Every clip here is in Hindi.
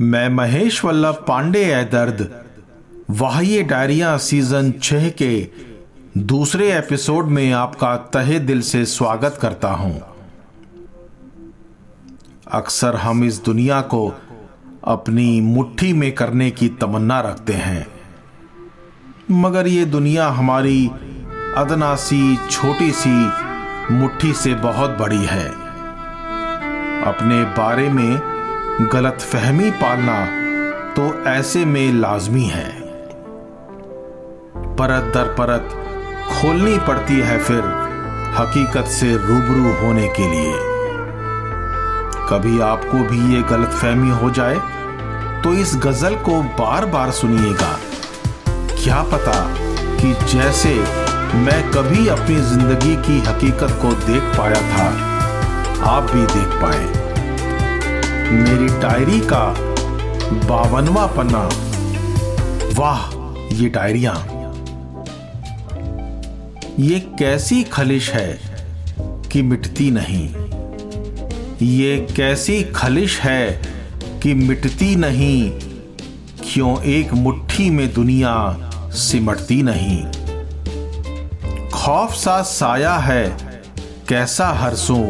मैं महेश वल्लभ पांडे है दर्द। वाह्य डायरिया सीज़न छह के दूसरे एपिसोड में आपका तहे दिल से स्वागत करता हूँ। अक्सर हम इस दुनिया को अपनी मुट्ठी में करने की तमन्ना रखते हैं। मगर ये दुनिया हमारी अदना सी छोटी सी मुट्ठी से बहुत बड़ी है। अपने बारे में गलत फहमी पालना तो ऐसे में लाजमी है। परत दर परत खोलनी पड़ती है फिर हकीकत से रूबरू होने के लिए। कभी आपको भी ये गलत फहमी हो जाए तो इस गज़ल को बार बार सुनिएगा। क्या पता कि जैसे मैं कभी अपनी ज़िंदगी की हकीकत को देख पाया था, आप भी देख पाए। मेरी डायरी का बावनवा पन्ना। वाह, ये डायरिया। ये कैसी खलिश है कि मिटती नहीं? ये कैसी खलिश है कि मिटती नहीं? क्यों एक मुट्ठी में दुनिया सिमटती नहीं? खौफ सा साया है, कैसा हरसों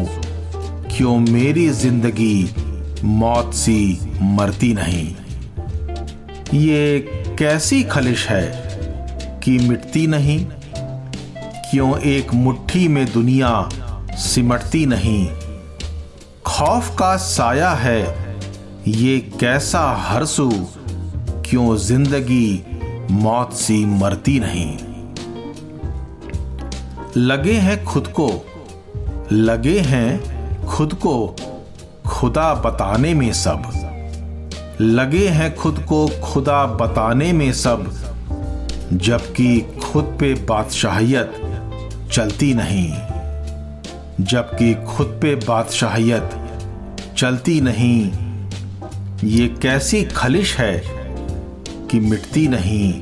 क्यों मेरी ज़िंदगी मौत सी मरती नहीं। ये कैसी खलिश है कि मिटती नहीं? क्यों एक मुट्ठी में दुनिया सिमटती नहीं? खौफ का साया है ये कैसा हरसू? क्यों ज़िंदगी मौत सी मरती नहीं? लगे हैं खुद को, लगे हैं खुद को खुदा बताने में सब। लगे हैं खुद को खुदा बताने में सब, जबकि खुद पे बादशाहियत चलती नहीं। जबकि खुद पे बादशाहियत चलती नहीं, ये कैसी खलिश है कि मिटती नहीं।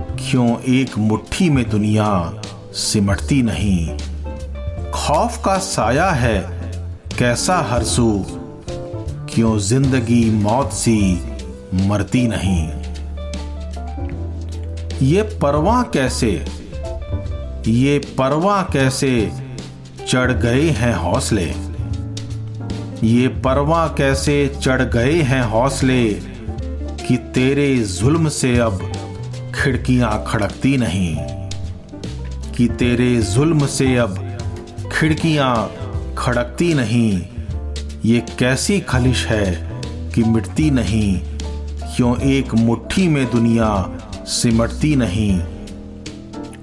क्यों एक मुट्ठी में दुनिया सिमटती नहीं। खौफ का साया है कैसा हरसू क्यों ज़िंदगी मौत सी मरती नहीं? ये परवा कैसे? ये परवा कैसे चढ़ गए हैं हौसले? ये परवा कैसे चढ़ गए हैं हौसले कि तेरे जुल्म से अब खिड़कियाँ खड़कती नहीं? कि तेरे जुल्म से अब खिड़कियाँ खड़कती नहीं। ये कैसी खलिश है कि मिटती नहीं। क्यों एक मुट्ठी में दुनिया सिमटती नहीं।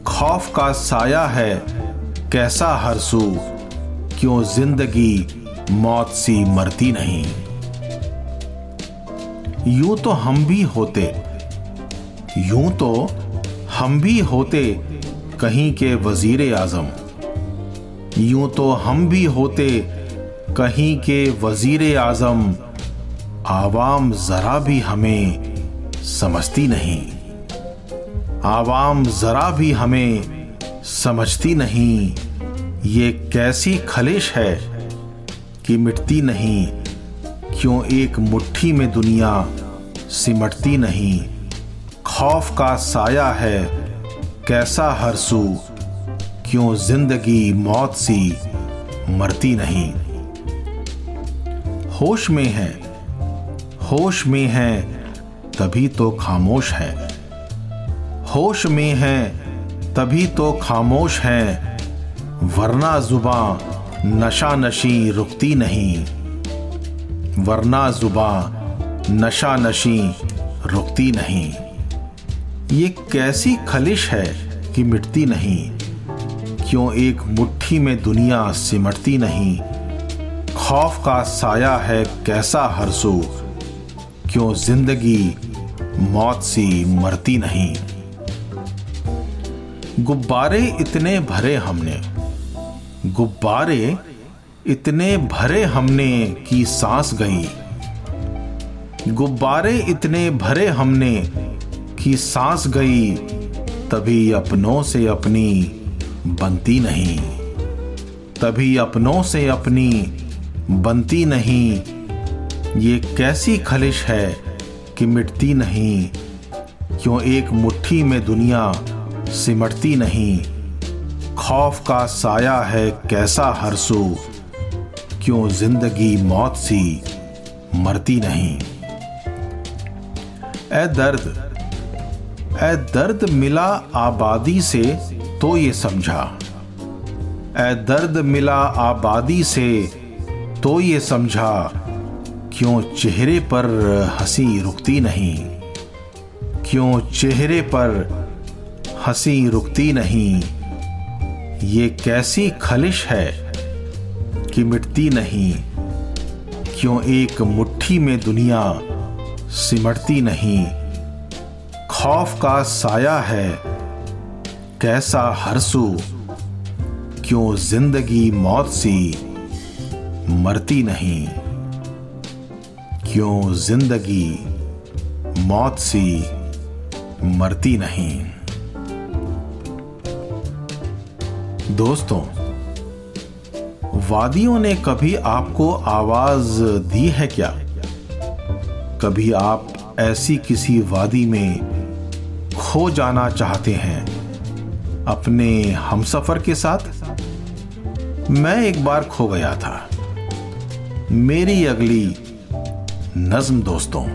खौफ का साया है, कैसा हरसू क्यों ज़िंदगी मौत सी मरती नहीं। यूँ तो हम भी होते, यूँ तो हम भी होते कहीं के वज़ीर आज़म यूँ तो हम भी होते कहीं के वज़ीर आज़म। आवाम जरा भी हमें समझती नहीं। आवाम जरा भी हमें समझती नहीं। ये कैसी खलिश है कि मिटती नहीं। क्यों एक मुट्ठी में दुनिया सिमटती नहीं। खौफ का साया है कैसा हर हरसू क्यों ज़िंदगी मौत सी मरती नहीं? होश में है, होश में है, तभी तो खामोश है। होश में है, तभी तो खामोश है, वरना जुबा नशा नशी रुकती नहीं। वरना जुबा नशा नशी रुकती नहीं। ये कैसी खलिश है कि मिटती नहीं? क्यों एक मुट्ठी में दुनिया सिमटती नहीं? खौफ का साया है कैसा हरसू क्यों ज़िंदगी मौत सी मरती नहीं? गुब्बारे इतने भरे हमने, गुब्बारे इतने भरे हमने की सांस गई। गुब्बारे इतने भरे हमने की सांस गई, तभी अपनों से अपनी बनती नहीं। तभी अपनों से अपनी बनती नहीं। ये कैसी खलिश है कि मिटती नहीं। क्यों एक मुट्ठी में दुनिया सिमटती नहीं। खौफ का साया है कैसा हरसू। क्यों ज़िंदगी मौत सी मरती नहीं। ए दर्द ए दर्द मिला आबादी से तो ये समझा। ए दर्द मिला आबादी से तो ये समझा। क्यों चेहरे पर हँसी रुकती नहीं? क्यों चेहरे पर हँसी रुकती नहीं? ये कैसी खलिश है कि मिटती नहीं? क्यों एक मुट्ठी में दुनिया सिमटती नहीं? खौफ का साया है। कैसा हरसू, क्यों ज़िंदगी मौत सी मरती नहीं। क्यों ज़िंदगी मौत सी मरती नहीं। दोस्तों, वादियों ने कभी आपको आवाज़ दी है क्या? कभी आप ऐसी किसी वादी में खो जाना चाहते हैं। अपने हमसफर के साथ मैं एक बार खो गया था। मेरी अगली नज्म दोस्तों।